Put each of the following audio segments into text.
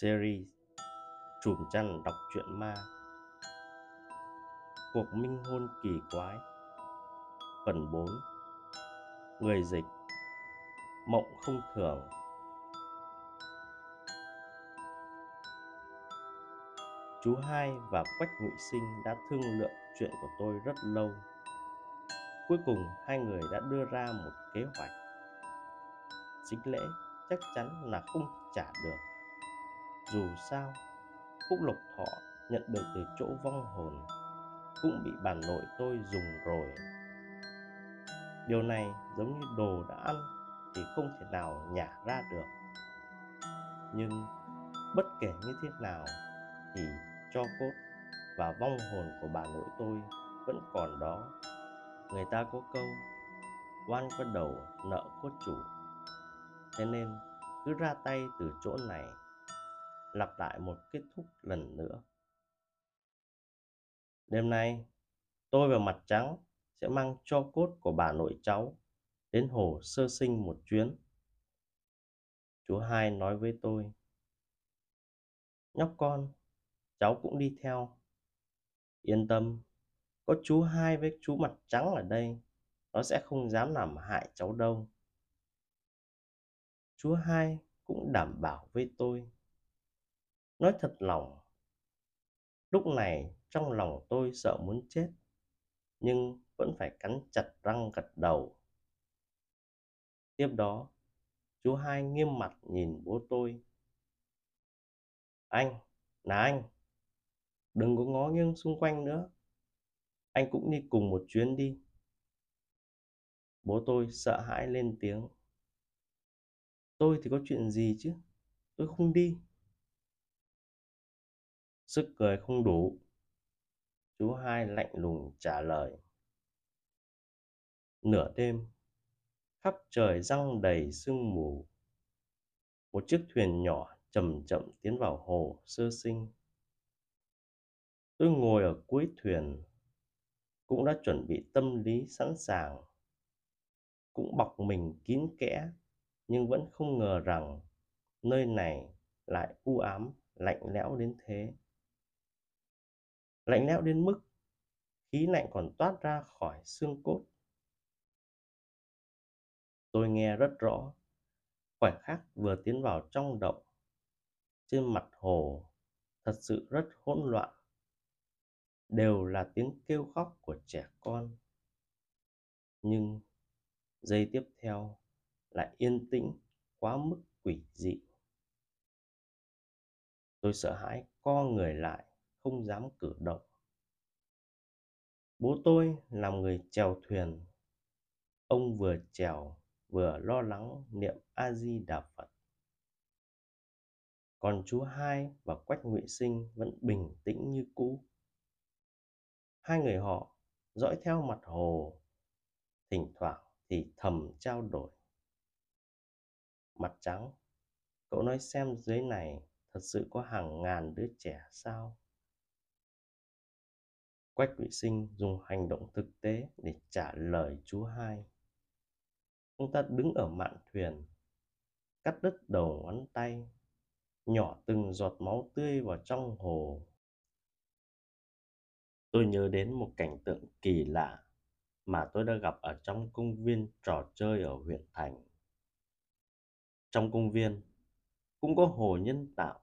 series Chùm chăn đọc truyện ma Cuộc minh hôn kỳ quái Phần 4 Người dịch Mộng không thường Chú hai và Quách Ngụy Sinh đã thương lượng chuyện của tôi rất lâu. Cuối cùng, hai người đã đưa ra một kế hoạch. Chính lễ chắc chắn là không trả được. Dù sao, khúc lục Thọ nhận được từ chỗ vong hồn cũng bị bà nội tôi dùng rồi. Điều này giống như đồ đã ăn thì không thể nào nhả ra được. Nhưng bất kể như thế nào thì cho cốt và vong hồn của bà nội tôi vẫn còn đó. Người ta có câu oan có đầu nợ có chủ. Thế nên cứ ra tay từ chỗ này lặp lại một kết thúc lần nữa. Đêm nay, tôi và Mặt Trắng sẽ mang cho cốt của bà nội cháu đến hồ sơ sinh một chuyến. Chú hai nói với tôi, Nhóc con, cháu cũng đi theo. Yên tâm, có chú hai với chú mặt trắng ở đây, nó sẽ không dám làm hại cháu đâu. Chú hai cũng đảm bảo với tôi. Nói thật lòng, lúc này trong lòng tôi sợ muốn chết, nhưng vẫn phải cắn chặt răng gật đầu. Tiếp đó, chú hai nghiêm mặt nhìn bố tôi. Anh, là anh, đừng có ngó nghiêng xung quanh nữa. Anh cũng đi cùng một chuyến đi. Bố tôi sợ hãi lên tiếng. Tôi thì có chuyện gì chứ? Tôi không đi sức cười không đủ. Chú hai lạnh lùng trả lời. Nửa đêm, khắp trời răng đầy sương mù. Một chiếc thuyền nhỏ chậm chậm tiến vào hồ sơ sinh. Tôi ngồi ở cuối thuyền, cũng đã chuẩn bị tâm lý sẵn sàng. Cũng bọc mình kín kẽ, nhưng vẫn không ngờ rằng nơi này lại u ám, lạnh lẽo đến thế lạnh lẽo đến mức khí lạnh còn toát ra khỏi xương cốt. Tôi nghe rất rõ, khoảnh khắc vừa tiến vào trong động, trên mặt hồ thật sự rất hỗn loạn, đều là tiếng kêu khóc của trẻ con. Nhưng giây tiếp theo lại yên tĩnh quá mức quỷ dị. Tôi sợ hãi co người lại không dám cử động. Bố tôi làm người chèo thuyền. Ông vừa chèo, vừa lo lắng niệm a di đà phật. Còn chú hai và quách ngụy sinh vẫn bình tĩnh như cũ. Hai người họ dõi theo mặt hồ. Thỉnh thoảng thì thầm trao đổi. Mặt trắng, cậu nói xem dưới này thật sự có hàng ngàn đứa trẻ sao? Quách vị sinh dùng hành động thực tế để trả lời chú hai. Ông ta đứng ở mạn thuyền, cắt đứt đầu ngón tay, nhỏ từng giọt máu tươi vào trong hồ. Tôi nhớ đến một cảnh tượng kỳ lạ mà tôi đã gặp ở trong công viên trò chơi ở huyện thành. Trong công viên, cũng có hồ nhân tạo,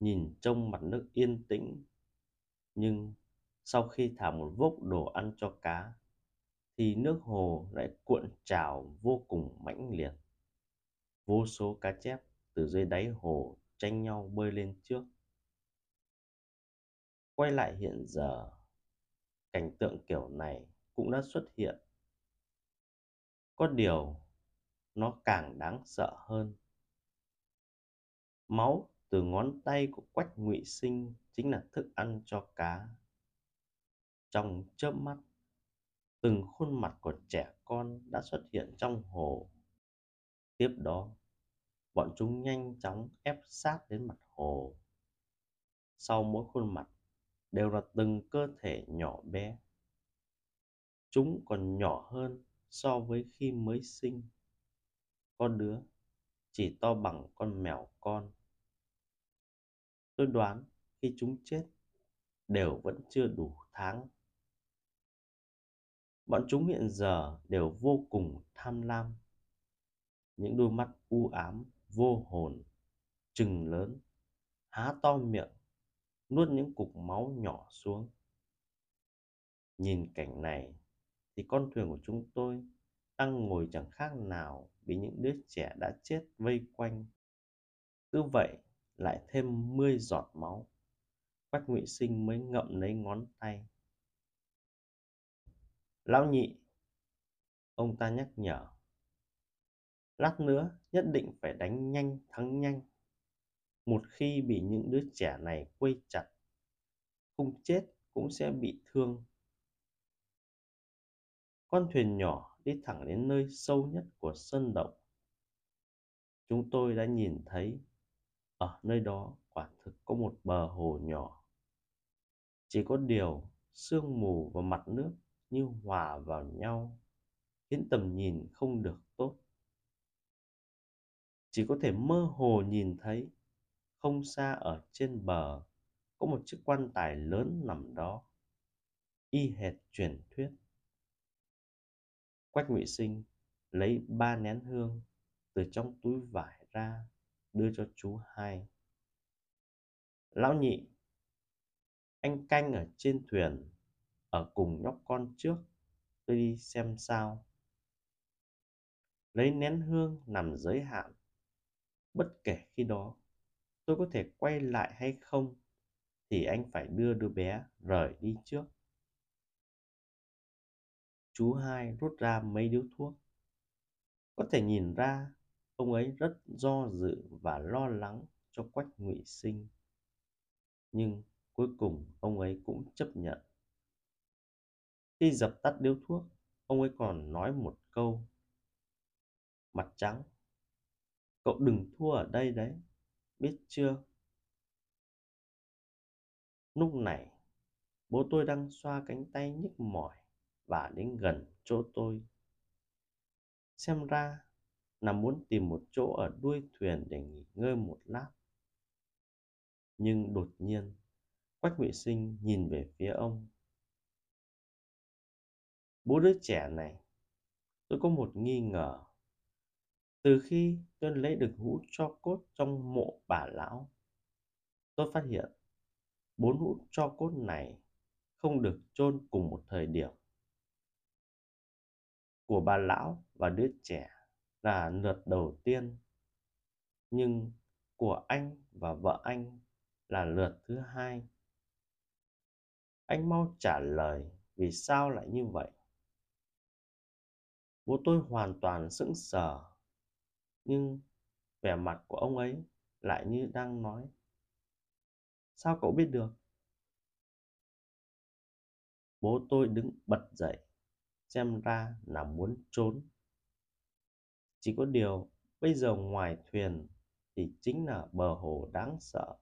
nhìn trong mặt nước yên tĩnh, nhưng sau khi thả một vốc đồ ăn cho cá, thì nước hồ lại cuộn trào vô cùng mãnh liệt. Vô số cá chép từ dưới đáy hồ tranh nhau bơi lên trước. Quay lại hiện giờ, cảnh tượng kiểu này cũng đã xuất hiện. Có điều, nó càng đáng sợ hơn. Máu từ ngón tay của quách ngụy sinh chính là thức ăn cho cá trong chớp mắt, từng khuôn mặt của trẻ con đã xuất hiện trong hồ. Tiếp đó, bọn chúng nhanh chóng ép sát đến mặt hồ. Sau mỗi khuôn mặt đều là từng cơ thể nhỏ bé. Chúng còn nhỏ hơn so với khi mới sinh. Có đứa chỉ to bằng con mèo con. Tôi đoán khi chúng chết đều vẫn chưa đủ tháng bọn chúng hiện giờ đều vô cùng tham lam. Những đôi mắt u ám, vô hồn, trừng lớn, há to miệng, nuốt những cục máu nhỏ xuống. Nhìn cảnh này thì con thuyền của chúng tôi đang ngồi chẳng khác nào bị những đứa trẻ đã chết vây quanh. Cứ vậy lại thêm mươi giọt máu. Quách ngụy sinh mới ngậm lấy ngón tay lão nhị. Ông ta nhắc nhở. Lát nữa nhất định phải đánh nhanh, thắng nhanh. Một khi bị những đứa trẻ này quây chặt, không chết cũng sẽ bị thương. Con thuyền nhỏ đi thẳng đến nơi sâu nhất của sơn động. Chúng tôi đã nhìn thấy, ở nơi đó quả thực có một bờ hồ nhỏ. Chỉ có điều sương mù và mặt nước như hòa vào nhau, khiến tầm nhìn không được tốt. Chỉ có thể mơ hồ nhìn thấy không xa ở trên bờ có một chiếc quan tài lớn nằm đó, y hệt truyền thuyết. Quách ngụy sinh lấy ba nén hương từ trong túi vải ra, đưa cho chú hai. Lão nhị, anh canh ở trên thuyền ở cùng nhóc con trước, tôi đi xem sao. Lấy nén hương nằm giới hạn. Bất kể khi đó, tôi có thể quay lại hay không thì anh phải đưa đứa bé rời đi trước. Chú hai rút ra mấy điếu thuốc. Có thể nhìn ra, ông ấy rất do dự và lo lắng cho quách ngụy sinh. Nhưng cuối cùng ông ấy cũng chấp nhận khi dập tắt điếu thuốc, ông ấy còn nói một câu. Mặt trắng. Cậu đừng thua ở đây đấy, biết chưa? Lúc này, bố tôi đang xoa cánh tay nhức mỏi và đến gần chỗ tôi. Xem ra là muốn tìm một chỗ ở đuôi thuyền để nghỉ ngơi một lát. Nhưng đột nhiên, quách ngụy sinh nhìn về phía ông bố đứa trẻ này, tôi có một nghi ngờ. Từ khi tôi lấy được hũ cho cốt trong mộ bà lão, tôi phát hiện bốn hũ cho cốt này không được chôn cùng một thời điểm. Của bà lão và đứa trẻ là lượt đầu tiên, nhưng của anh và vợ anh là lượt thứ hai. Anh mau trả lời vì sao lại như vậy bố tôi hoàn toàn sững sờ, nhưng vẻ mặt của ông ấy lại như đang nói, sao cậu biết được? Bố tôi đứng bật dậy, xem ra là muốn trốn. Chỉ có điều bây giờ ngoài thuyền thì chính là bờ hồ đáng sợ.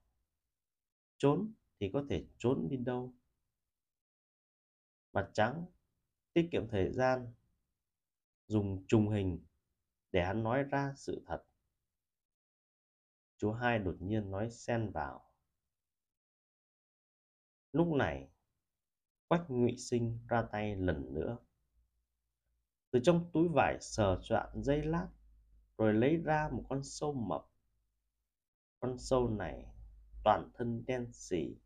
Trốn thì có thể trốn đi đâu? Mặt trắng tiết kiệm thời gian dùng trùng hình để hắn nói ra sự thật. Chú hai đột nhiên nói xen vào. Lúc này, quách ngụy sinh ra tay lần nữa. Từ trong túi vải sờ soạn dây lát, rồi lấy ra một con sâu mập. Con sâu này toàn thân đen sì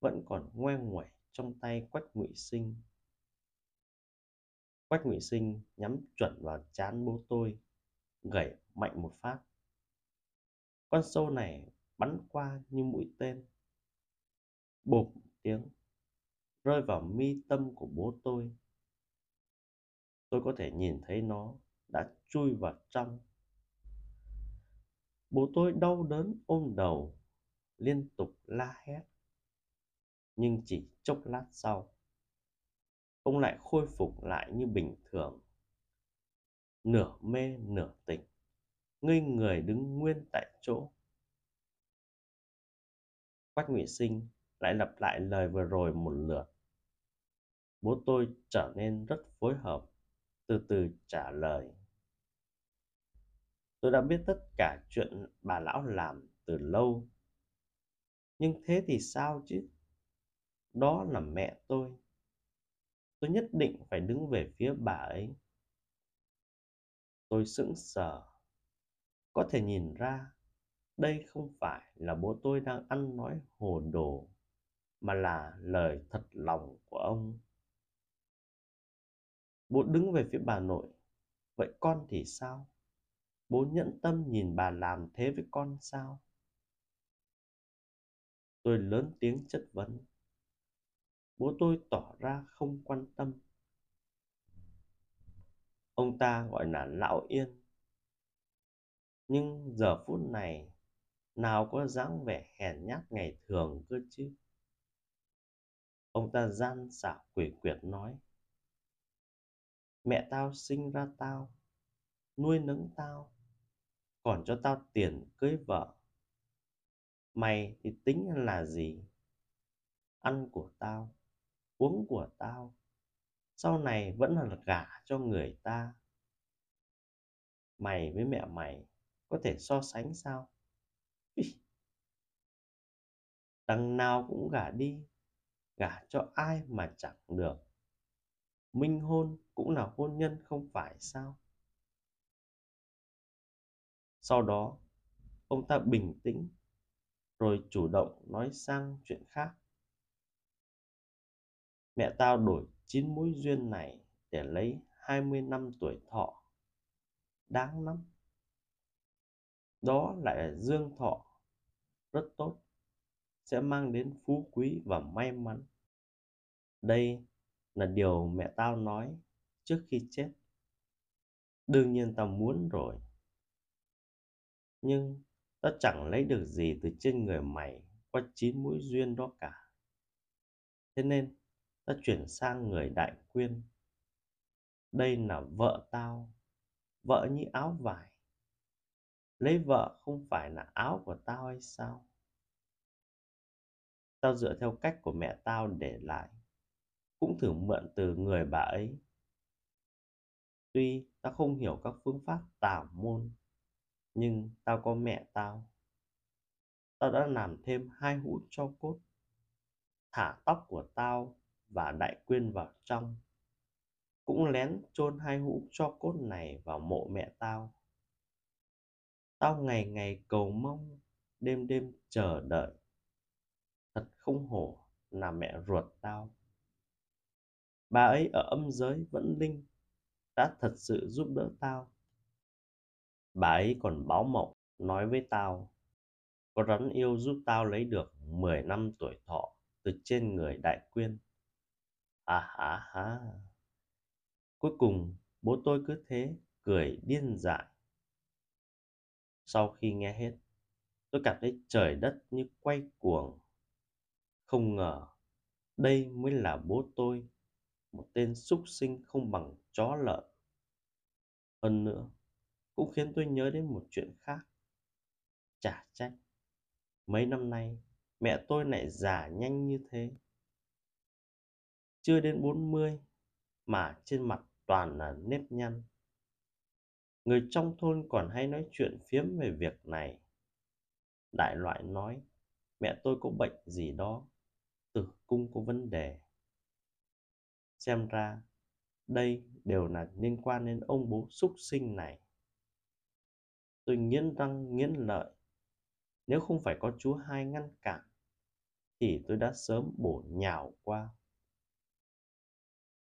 vẫn còn ngoe nguẩy trong tay quách ngụy sinh quách ngụy sinh nhắm chuẩn vào trán bố tôi, gẩy mạnh một phát. Con sâu này bắn qua như mũi tên. Bộp tiếng, rơi vào mi tâm của bố tôi. Tôi có thể nhìn thấy nó đã chui vào trong. Bố tôi đau đớn ôm đầu, liên tục la hét, nhưng chỉ chốc lát sau ông lại khôi phục lại như bình thường. Nửa mê, nửa tỉnh. Ngây người đứng nguyên tại chỗ. Quách ngụy sinh lại lặp lại lời vừa rồi một lượt. Bố tôi trở nên rất phối hợp, từ từ trả lời. Tôi đã biết tất cả chuyện bà lão làm từ lâu. Nhưng thế thì sao chứ? Đó là mẹ tôi. Tôi nhất định phải đứng về phía bà ấy. Tôi sững sờ. Có thể nhìn ra đây không phải là bố tôi đang ăn nói hồ đồ, mà là lời thật lòng của ông. Bố đứng về phía bà nội, vậy con thì sao? Bố nhẫn tâm nhìn bà làm thế với con sao? Tôi lớn tiếng chất vấn. Bố tôi tỏ ra không quan tâm. Ông ta gọi là Lão Yên. Nhưng giờ phút này, nào có dáng vẻ hèn nhát ngày thường cơ chứ. Ông ta gian xảo quỷ quyệt nói. Mẹ tao sinh ra tao, nuôi nấng tao, còn cho tao tiền cưới vợ. Mày thì tính là gì? Ăn của tao, uống của tao, sau này vẫn là gả cho người ta. Mày với mẹ mày có thể so sánh sao? Đằng nào cũng gả đi, gả cho ai mà chẳng được. Minh hôn cũng là hôn nhân không phải sao? Sau đó, ông ta bình tĩnh, rồi chủ động nói sang chuyện khác. Mẹ tao đổi chín mối duyên này để lấy 20 năm tuổi thọ. Đáng lắm. Đó lại là dương thọ, rất tốt, sẽ mang đến phú quý và may mắn. Đây là điều mẹ tao nói trước khi chết. Đương nhiên tao muốn rồi. Nhưng tao chẳng lấy được gì từ trên người mày qua chín mũi duyên đó cả. Thế nên ta chuyển sang người đại quyên. Đây là vợ tao, vợ như áo vải. Lấy vợ không phải là áo của tao hay sao? Tao dựa theo cách của mẹ tao để lại, cũng thử mượn từ người bà ấy. Tuy tao không hiểu các phương pháp tảo môn, nhưng tao có mẹ tao. Tao đã làm thêm hai hũ cho cốt, thả tóc của tao và đại quyên vào trong. Cũng lén chôn hai hũ cho cốt này vào mộ mẹ tao. Tao ngày ngày cầu mong, đêm đêm chờ đợi. Thật không hổ là mẹ ruột tao. Bà ấy ở âm giới vẫn linh, đã thật sự giúp đỡ tao. Bà ấy còn báo mộng, nói với tao, có rắn yêu giúp tao lấy được 10 năm tuổi thọ từ trên người đại quyên. À hả hả. Cuối cùng, bố tôi cứ thế cười điên dại. Sau khi nghe hết, tôi cảm thấy trời đất như quay cuồng. Không ngờ, đây mới là bố tôi, một tên súc sinh không bằng chó lợn. Hơn nữa, cũng khiến tôi nhớ đến một chuyện khác. Chả trách, mấy năm nay mẹ tôi lại già nhanh như thế chưa đến 40 mà trên mặt toàn là nếp nhăn. Người trong thôn còn hay nói chuyện phiếm về việc này. Đại loại nói, mẹ tôi có bệnh gì đó, tử cung có vấn đề. Xem ra, đây đều là liên quan đến ông bố súc sinh này. Tôi nghiến răng nghiến lợi. Nếu không phải có chú hai ngăn cản, thì tôi đã sớm bổ nhào qua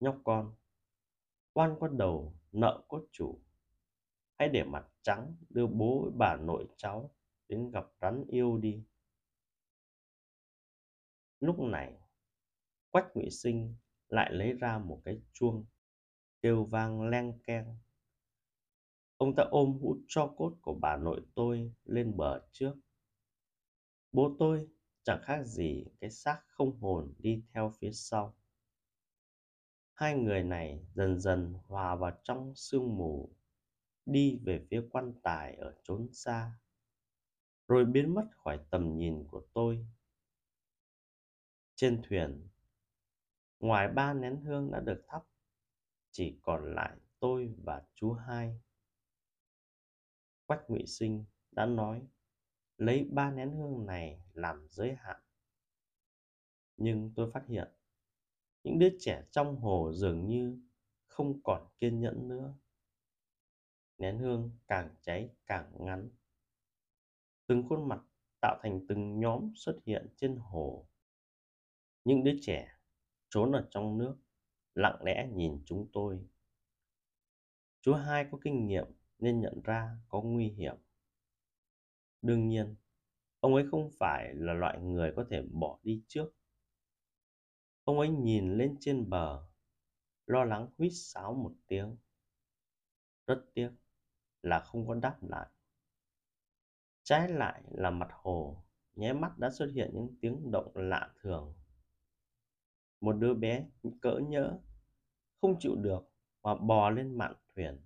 nhóc con. Oan có đầu, nợ có chủ. Hãy để mặt trắng đưa bố với bà nội cháu đến gặp rắn yêu đi. Lúc này, quách ngụy sinh lại lấy ra một cái chuông kêu vang leng keng. Ông ta ôm hũ cho cốt của bà nội tôi lên bờ trước. Bố tôi chẳng khác gì cái xác không hồn đi theo phía sau hai người này dần dần hòa vào trong sương mù đi về phía quan tài ở chốn xa rồi biến mất khỏi tầm nhìn của tôi trên thuyền ngoài ba nén hương đã được thắp chỉ còn lại tôi và chú hai quách ngụy sinh đã nói lấy ba nén hương này làm giới hạn. Nhưng tôi phát hiện, những đứa trẻ trong hồ dường như không còn kiên nhẫn nữa. Nén hương càng cháy càng ngắn. Từng khuôn mặt tạo thành từng nhóm xuất hiện trên hồ. Những đứa trẻ trốn ở trong nước, lặng lẽ nhìn chúng tôi. Chú hai có kinh nghiệm nên nhận ra có nguy hiểm. Đương nhiên, ông ấy không phải là loại người có thể bỏ đi trước. Ông ấy nhìn lên trên bờ, lo lắng huýt sáo một tiếng. Rất tiếc là không có đáp lại. Trái lại là mặt hồ, nháy mắt đã xuất hiện những tiếng động lạ thường. Một đứa bé cỡ nhỡ, không chịu được mà bò lên mạn thuyền.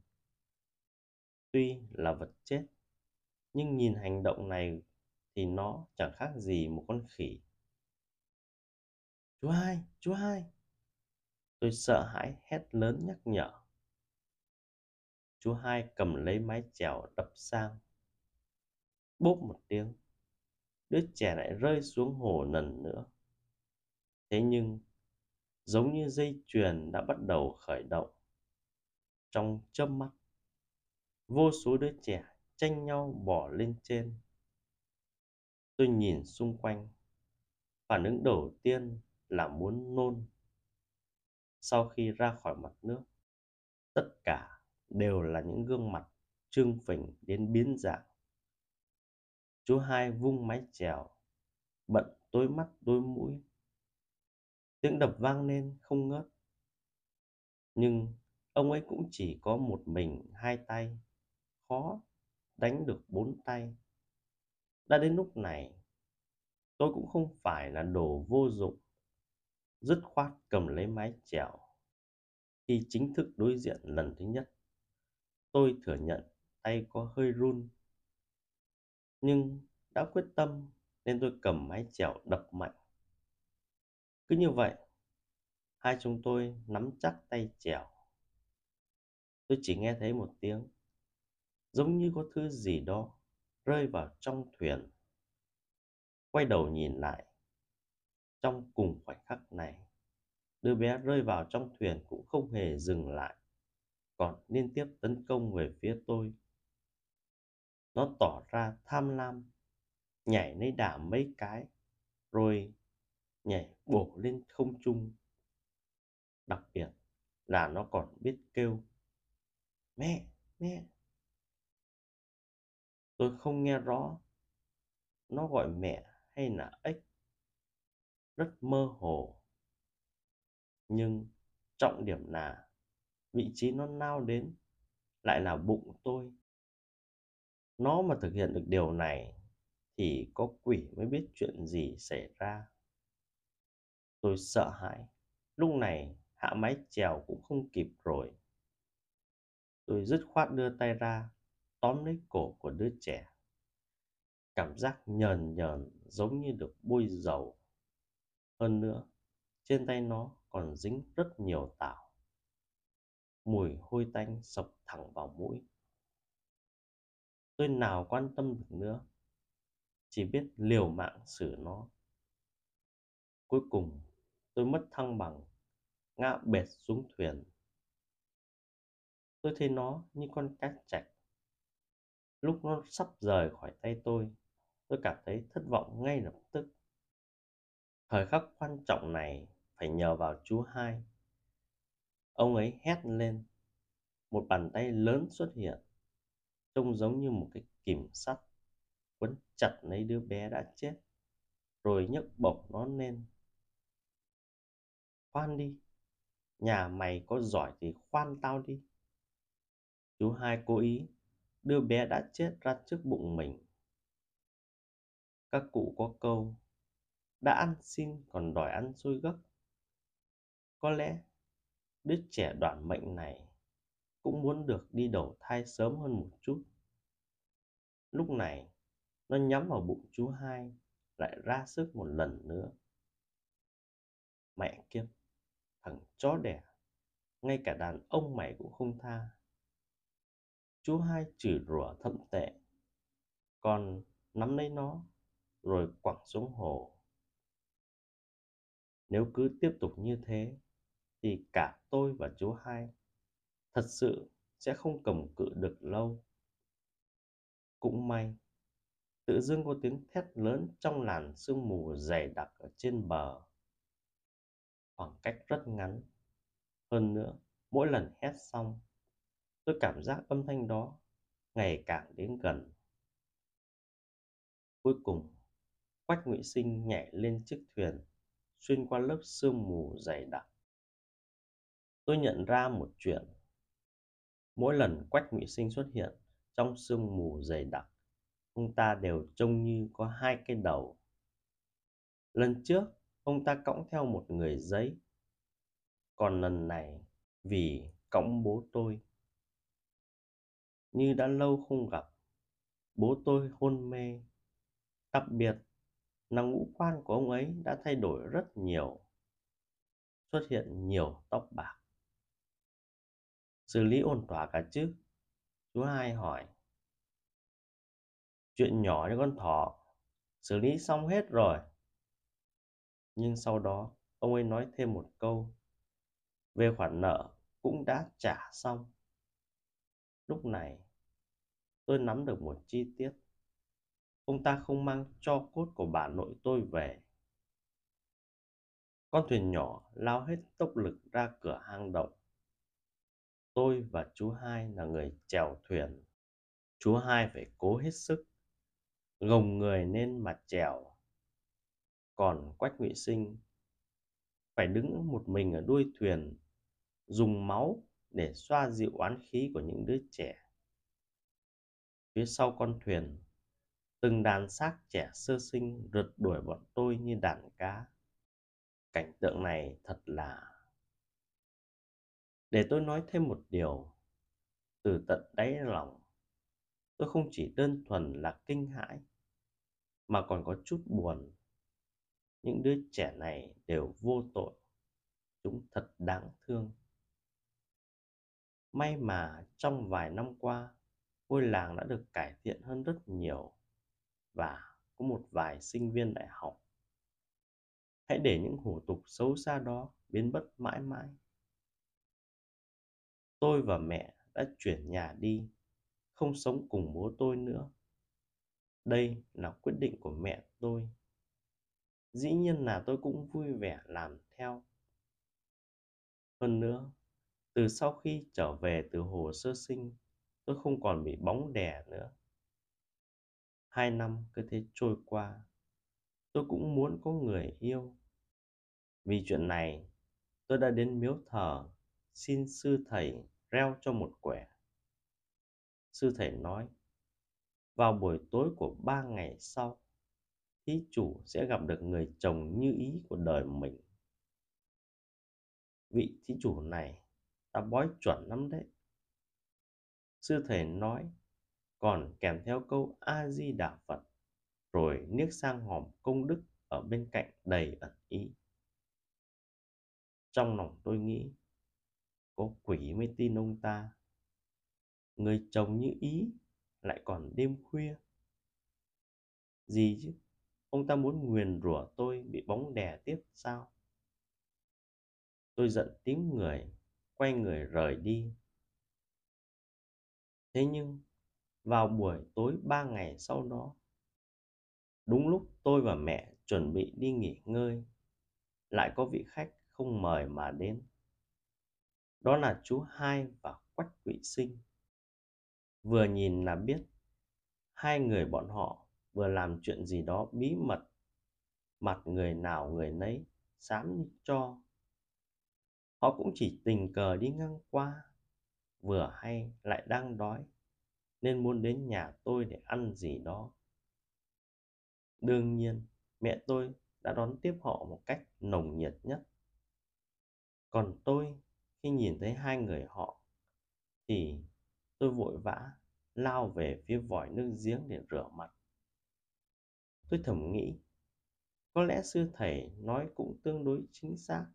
Tuy là vật chết, nhưng nhìn hành động này thì nó chẳng khác gì một con khỉ. Chú hai, chú hai. Tôi sợ hãi hét lớn nhắc nhở. Chú hai cầm lấy mái chèo đập sang. Bốp một tiếng, đứa trẻ lại rơi xuống hồ lần nữa. Thế nhưng, giống như dây chuyền đã bắt đầu khởi động. Trong chớp mắt, vô số đứa trẻ tranh nhau bỏ lên trên. Tôi nhìn xung quanh, phản ứng đầu tiên là muốn nôn. Sau khi ra khỏi mặt nước, tất cả đều là những gương mặt trương phình đến biến dạng. Chú hai vung mái chèo, bận tối mắt tối mũi. Tiếng đập vang lên không ngớt. Nhưng ông ấy cũng chỉ có một mình hai tay, khó đánh được bốn tay. Đã đến lúc này, tôi cũng không phải là đồ vô dụng. Dứt khoát cầm lấy mái chèo. Khi chính thức đối diện lần thứ nhất, tôi thừa nhận tay có hơi run. Nhưng đã quyết tâm nên tôi cầm mái chèo đập mạnh. Cứ như vậy, hai chúng tôi nắm chắc tay chèo. Tôi chỉ nghe thấy một tiếng giống như có thứ gì đó rơi vào trong thuyền. Quay đầu nhìn lại, trong cùng khoảnh khắc này, đứa bé rơi vào trong thuyền cũng không hề dừng lại, còn liên tiếp tấn công về phía tôi. Nó tỏ ra tham lam, nhảy lấy đà mấy cái, rồi nhảy bổ lên không trung. Đặc biệt là nó còn biết kêu Mẹ, mẹ, Tôi không nghe rõ nó gọi mẹ hay là ếch. Rất mơ hồ. Nhưng trọng điểm là vị trí nó nao đến lại là bụng tôi. Nó mà thực hiện được điều này thì có quỷ mới biết chuyện gì xảy ra. Tôi sợ hãi. Lúc này hạ máy chèo cũng không kịp rồi. Tôi dứt khoát đưa tay ra, tóm lấy cổ của đứa trẻ. Cảm giác nhờn nhờn giống như được bôi dầu. Hơn nữa, trên tay nó còn dính rất nhiều tảo. Mùi hôi tanh sộc thẳng vào mũi. Tôi nào quan tâm được nữa, chỉ biết liều mạng xử nó. Cuối cùng, tôi mất thăng bằng, ngã bệt xuống thuyền. Tôi thấy nó như con cá chạch Lúc nó sắp rời khỏi tay tôi, tôi cảm thấy thất vọng ngay lập tức. Thời khắc quan trọng này phải nhờ vào chú hai. Ông ấy hét lên, một bàn tay lớn xuất hiện, trông giống như một cái kìm sắt, quấn chặt lấy đứa bé đã chết, rồi nhấc bổng nó lên. Khoan đi, nhà mày có giỏi thì khoan tao đi. Chú hai cố ý đưa bé đã chết ra trước bụng mình. Các cụ có câu, đã ăn xin còn đòi ăn xôi gấc. Có lẽ đứa trẻ đoạn mệnh này cũng muốn được đi đầu thai sớm hơn một chút. Lúc này, nó nhắm vào bụng chú hai, lại ra sức một lần nữa. Mẹ kiếp, thằng chó đẻ, ngay cả đàn ông mày cũng không tha chú hai chửi rủa thậm tệ còn nắm lấy nó rồi quẳng xuống hồ nếu cứ tiếp tục như thế, thì cả tôi và chú hai thật sự sẽ không cầm cự được lâu. Cũng may, tự dưng có tiếng thét lớn trong làn sương mù dày đặc ở trên bờ. Khoảng cách rất ngắn. Hơn nữa, mỗi lần hét xong, tôi cảm giác âm thanh đó ngày càng đến gần. Cuối cùng, quách ngụy sinh nhảy lên chiếc thuyền xuyên qua lớp sương mù dày đặc. Tôi nhận ra một chuyện. Mỗi lần quách ngụy sinh xuất hiện trong sương mù dày đặc, ông ta đều trông như có hai cái đầu. Lần trước, ông ta cõng theo một người giấy. Còn lần này, vì cõng bố tôi. Như đã lâu không gặp, bố tôi hôn mê, đặc biệt là ngũ quan của ông ấy đã thay đổi rất nhiều, xuất hiện nhiều tóc bạc. Xử lý ổn thỏa cả chứ? Chú hai hỏi. Chuyện nhỏ như con thỏ, xử lý xong hết rồi. Nhưng sau đó, ông ấy nói thêm một câu. Về khoản nợ cũng đã trả xong. Lúc này, tôi nắm được một chi tiết ông ta không mang cho cốt của bà nội tôi về. Con thuyền nhỏ lao hết tốc lực ra cửa hang động. Tôi và chú hai là người chèo thuyền. Chú hai phải cố hết sức, gồng người lên mà chèo. Còn quách ngụy sinh phải đứng một mình ở đuôi thuyền, dùng máu để xoa dịu oán khí của những đứa trẻ. Phía sau con thuyền từng đàn xác trẻ sơ sinh rượt đuổi bọn tôi như đàn cá. Cảnh tượng này thật là để tôi nói thêm một điều từ tận đáy lòng, tôi không chỉ đơn thuần là kinh hãi, mà còn có chút buồn. Những đứa trẻ này đều vô tội, chúng thật đáng thương. May mà trong vài năm qua, ngôi làng đã được cải thiện hơn rất nhiều và có một vài sinh viên đại học. Hãy để những hủ tục xấu xa đó biến mất mãi mãi. Tôi và mẹ đã chuyển nhà đi, không sống cùng bố tôi nữa. Đây là quyết định của mẹ tôi. Dĩ nhiên là tôi cũng vui vẻ làm theo. Hơn nữa, từ sau khi trở về từ hồ sơ sinh, tôi không còn bị bóng đè nữa hai năm cứ thế trôi qua. Tôi cũng muốn có người yêu. Vì chuyện này, tôi đã đến miếu thờ xin sư thầy reo cho một quẻ. Sư thầy nói, vào buổi tối của ba ngày sau, thí chủ sẽ gặp được người chồng như ý của đời mình. Vị thí chủ này, ta bói chuẩn lắm đấy. Sư thầy nói còn kèm theo câu a di đà phật, rồi niếc sang hòm công đức ở bên cạnh đầy ẩn ý. Trong lòng tôi nghĩ, có quỷ mới tin ông ta. Người chồng như ý lại còn đêm khuya. Gì chứ? Ông ta muốn nguyền rủa tôi bị bóng đè tiếp sao? Tôi giận tím người, quay người rời đi. Thế nhưng vào buổi tối ba ngày sau đó. Đúng lúc tôi và mẹ chuẩn bị đi nghỉ ngơi, lại có vị khách không mời mà đến. Đó là chú hai và quách quỵ sinh. Vừa nhìn là biết hai người bọn họ vừa làm chuyện gì đó bí mật, mặt người nào người nấy xám như cho. Họ cũng chỉ tình cờ đi ngang qua, vừa hay lại đang đói nên muốn đến nhà tôi để ăn gì đó. Đương nhiên, mẹ tôi đã đón tiếp họ một cách nồng nhiệt nhất. Còn tôi, khi nhìn thấy hai người họ, thì tôi vội vã lao về phía vòi nước giếng để rửa mặt. Tôi thầm nghĩ, có lẽ sư thầy nói cũng tương đối chính xác.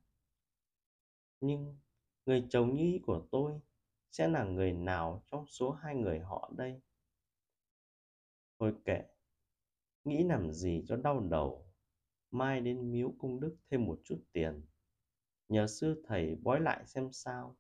Nhưng người chồng như ý của tôi sẽ là người nào trong số hai người họ đây? Thôi kệ. Nghĩ làm gì cho đau đầu. Mai đến miếu công đức thêm một chút tiền. Nhờ sư thầy bói lại xem sao.